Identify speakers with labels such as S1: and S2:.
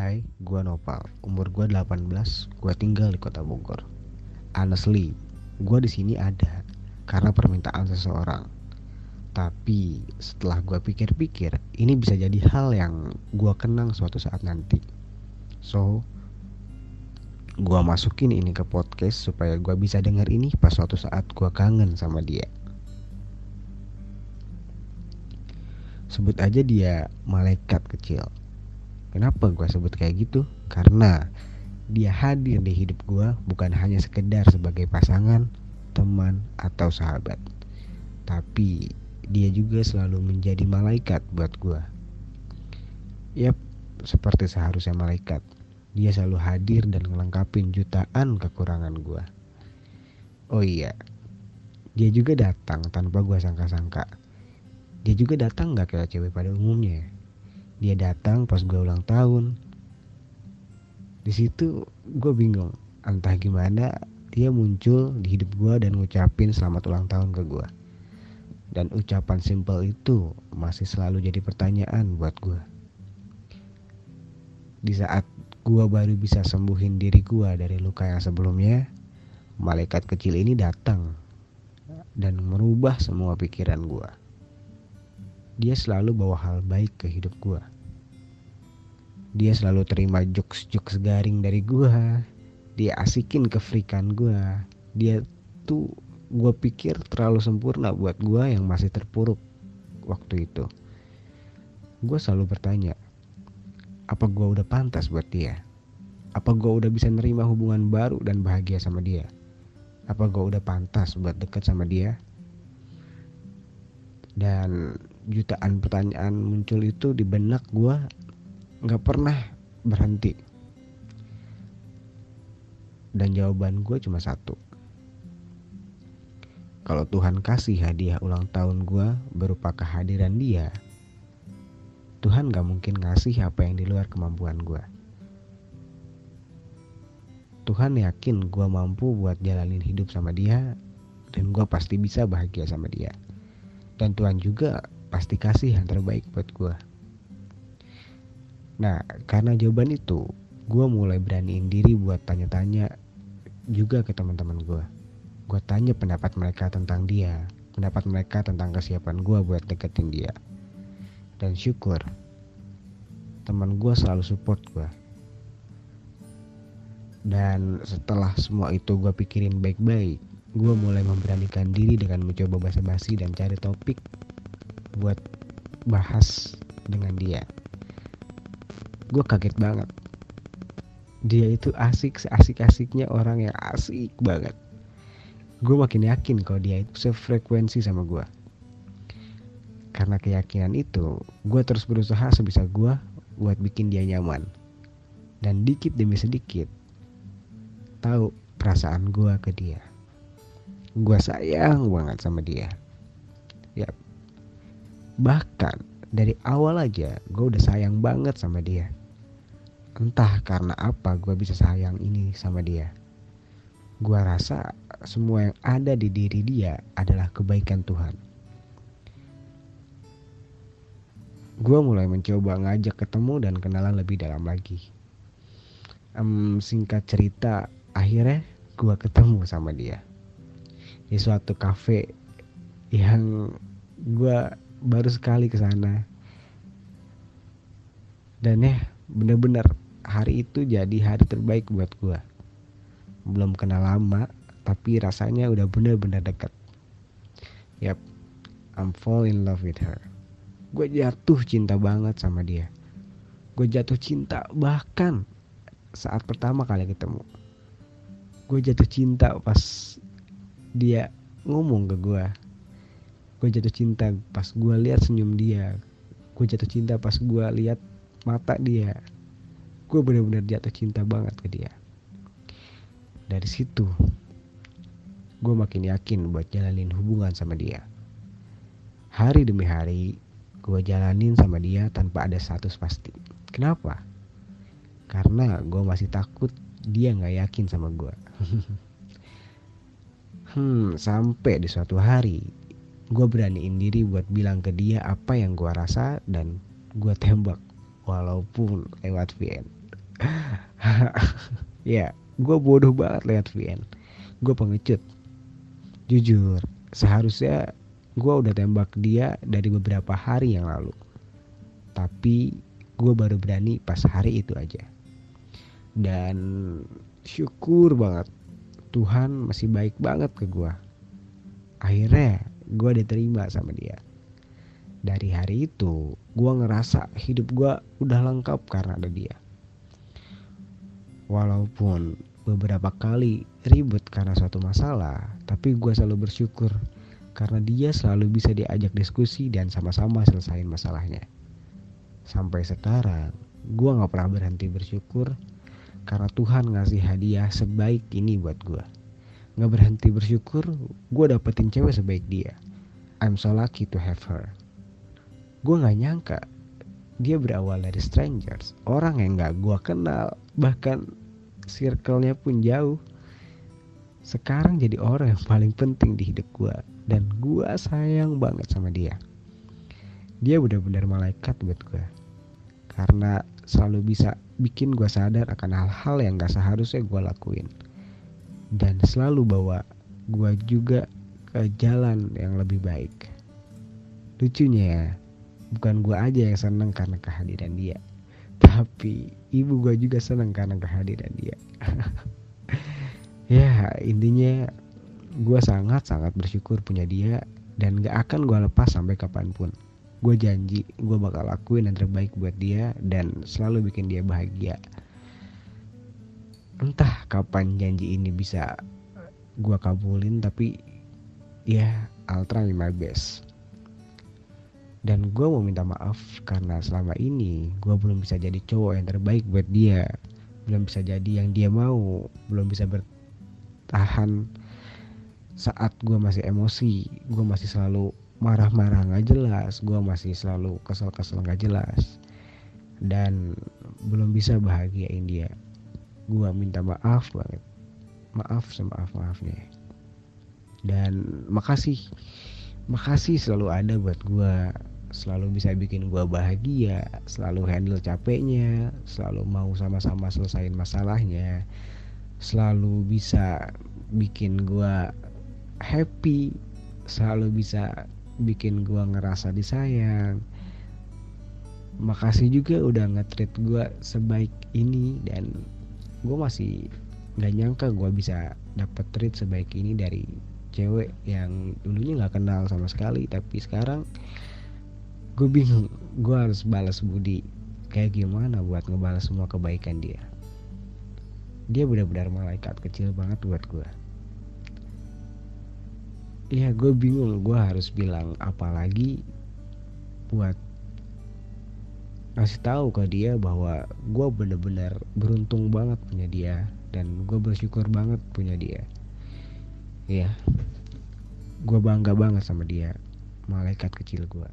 S1: Hai, gua Nopal. Umur gua 18, gua tinggal di kota Bogor. Honestly, gua di sini ada karena permintaan seseorang. Tapi setelah gua pikir-pikir, ini bisa jadi hal yang gua kenang suatu saat nanti. So, gua masukin ini ke podcast supaya gua bisa denger ini pas suatu saat gua kangen sama dia. Sebut aja dia malaikat kecil. Kenapa gue sebut kayak gitu? Karena dia hadir di hidup gue bukan hanya sekedar sebagai pasangan, teman, atau sahabat. Tapi dia juga selalu menjadi malaikat buat gue. Yap, seperti seharusnya malaikat. Dia selalu hadir dan ngelengkapin jutaan kekurangan gue. Oh iya, dia juga datang tanpa gue sangka-sangka. Dia juga datang gak kayak cewek pada umumnya dia datang pas gue ulang tahun. Di situ gue bingung entah gimana dia muncul di hidup gue dan ngucapin selamat ulang tahun ke gue dan ucapan simple itu masih selalu jadi pertanyaan buat gue di saat gue baru bisa sembuhin diri gue dari luka yang sebelumnya malaikat kecil ini datang dan merubah semua pikiran gue dia selalu bawa hal baik ke hidup gue. Dia selalu terima jokes-jokes garing dari gue. Dia asikin ke freakan gue. Dia tuh gue pikir terlalu sempurna buat gue yang masih terpuruk waktu itu. Gue selalu bertanya, apa gue udah pantas buat dia? Apa gue udah bisa nerima hubungan baru dan bahagia sama dia? Apa gue udah pantas buat deket sama dia? Dan jutaan pertanyaan muncul itu di benak gue nggak pernah berhenti. Dan jawaban gue cuma satu. Kalau Tuhan kasih hadiah ulang tahun gue berupa kehadiran dia Tuhan gak mungkin ngasih apa yang di luar kemampuan gue Tuhan yakin gue mampu buat jalanin hidup sama dia dan gue pasti bisa bahagia sama dia. Dan Tuhan juga pasti kasih yang terbaik buat gue. Nah, karena jawaban itu, gue mulai beraniin diri buat tanya-tanya juga ke teman-teman gue. Gue tanya pendapat mereka tentang dia, pendapat mereka tentang kesiapan gue buat deketin dia. Dan syukur, teman gue selalu support gue. Dan setelah semua itu gue pikirin baik-baik, gue mulai memberanikan diri dengan mencoba basa-basi dan cari topik buat bahas dengan dia gue kaget banget. Dia itu asik seasik-asiknya orang yang asik banget. Gue makin yakin kalau dia itu sefrekuensi sama gue karena keyakinan itu gue terus berusaha sebisa gue buat bikin dia nyaman. Dan dikit demi sedikit tahu perasaan gue ke dia. Gue sayang banget sama dia. Ya Bahkan dari awal aja gue udah sayang banget sama dia. Entah karena apa gue bisa sayang ini sama dia. Gue rasa semua yang ada di diri dia adalah kebaikan Tuhan. Gue mulai mencoba ngajak ketemu dan kenalan lebih dalam lagi. Um, singkat cerita, akhirnya gue ketemu sama dia di suatu kafe yang gue baru sekali ke sana dan ya bener-bener hari itu jadi hari terbaik buat gue belum kenal lama tapi rasanya udah bener-bener deket. Yap I'm fall in love with her. Gue jatuh cinta banget sama dia. Gue jatuh cinta bahkan saat pertama kali ketemu. Gue jatuh cinta pas dia ngomong ke gue gue jatuh cinta pas gue lihat senyum dia. Gue jatuh cinta pas gue lihat mata dia gue bener-bener jatuh cinta banget ke dia. Dari situ gue makin yakin buat jalanin hubungan sama dia. Hari demi hari gue jalanin sama dia tanpa ada status pasti. Kenapa? Karena gue masih takut dia nggak yakin sama gue hmm sampai di suatu hari gue beraniin diri buat bilang ke dia apa yang gue rasa dan gue tembak walaupun lewat VN ya gue bodoh banget lewat VN gue pengecut. Jujur seharusnya gue udah tembak dia dari beberapa hari yang lalu. Tapi gue baru berani pas hari itu aja. Dan syukur banget Tuhan masih baik banget ke gue akhirnya gue diterima sama dia. Dari hari itu gue ngerasa hidup gue udah lengkap karena ada dia walaupun beberapa kali ribut karena suatu masalah tapi gue selalu bersyukur karena dia selalu bisa diajak diskusi dan sama-sama selesaiin masalahnya. Sampai sekarang gue gak pernah berhenti bersyukur karena Tuhan ngasih hadiah sebaik ini buat gue Gak berhenti bersyukur gue dapetin cewek sebaik dia. I'm so lucky to have her. Gue gak nyangka dia berawal dari strangers orang yang gak gue kenal bahkan circle-nya pun jauh. Sekarang jadi orang yang paling penting di hidup gue dan gue sayang banget sama dia. Dia benar-benar malaikat buat gue karena selalu bisa bikin gue sadar akan hal-hal yang gak seharusnya gue lakuin. Dan selalu bawa gue juga ke jalan yang lebih baik. Lucunya ya bukan gue aja yang seneng karena kehadiran dia tapi ibu gue juga seneng karena kehadiran dia. Ya intinya gue sangat sangat bersyukur punya dia dan gak akan gue lepas sampai kapan pun. Gue janji gue bakal lakuin yang terbaik buat dia dan selalu bikin dia bahagia. Entah kapan janji ini bisa gue kabulin tapi ya try my best dan gue mau minta maaf karena selama ini gue belum bisa jadi cowok yang terbaik buat dia. Belum bisa jadi yang dia mau. Belum bisa bertahan saat gue masih emosi. Gue masih selalu marah-marah nggak jelas. Gue masih selalu kesel-kesel nggak jelas. Dan belum bisa bahagiain dia. Gue minta maaf banget. Maaf semaaf maafnya dan makasih makasih selalu ada buat gue selalu bisa bikin gue bahagia selalu handle capeknya selalu mau sama-sama selesaiin masalahnya selalu bisa bikin gue happy selalu bisa bikin gue ngerasa disayang. Makasih juga udah nge-treat gue sebaik ini dan gue masih nggak nyangka gue bisa dapet treat sebaik ini dari cewek yang dulunya nggak kenal sama sekali tapi sekarang gue bingung gue harus balas budi kayak gimana buat ngebalas semua kebaikan dia. Dia benar-benar malaikat kecil banget buat gue ya gue bingung gue harus bilang apa lagi buat ngasih tahu ke dia bahwa gue bener-bener beruntung banget punya dia dan gue bersyukur banget punya dia ya gue bangga banget sama dia malaikat kecil gue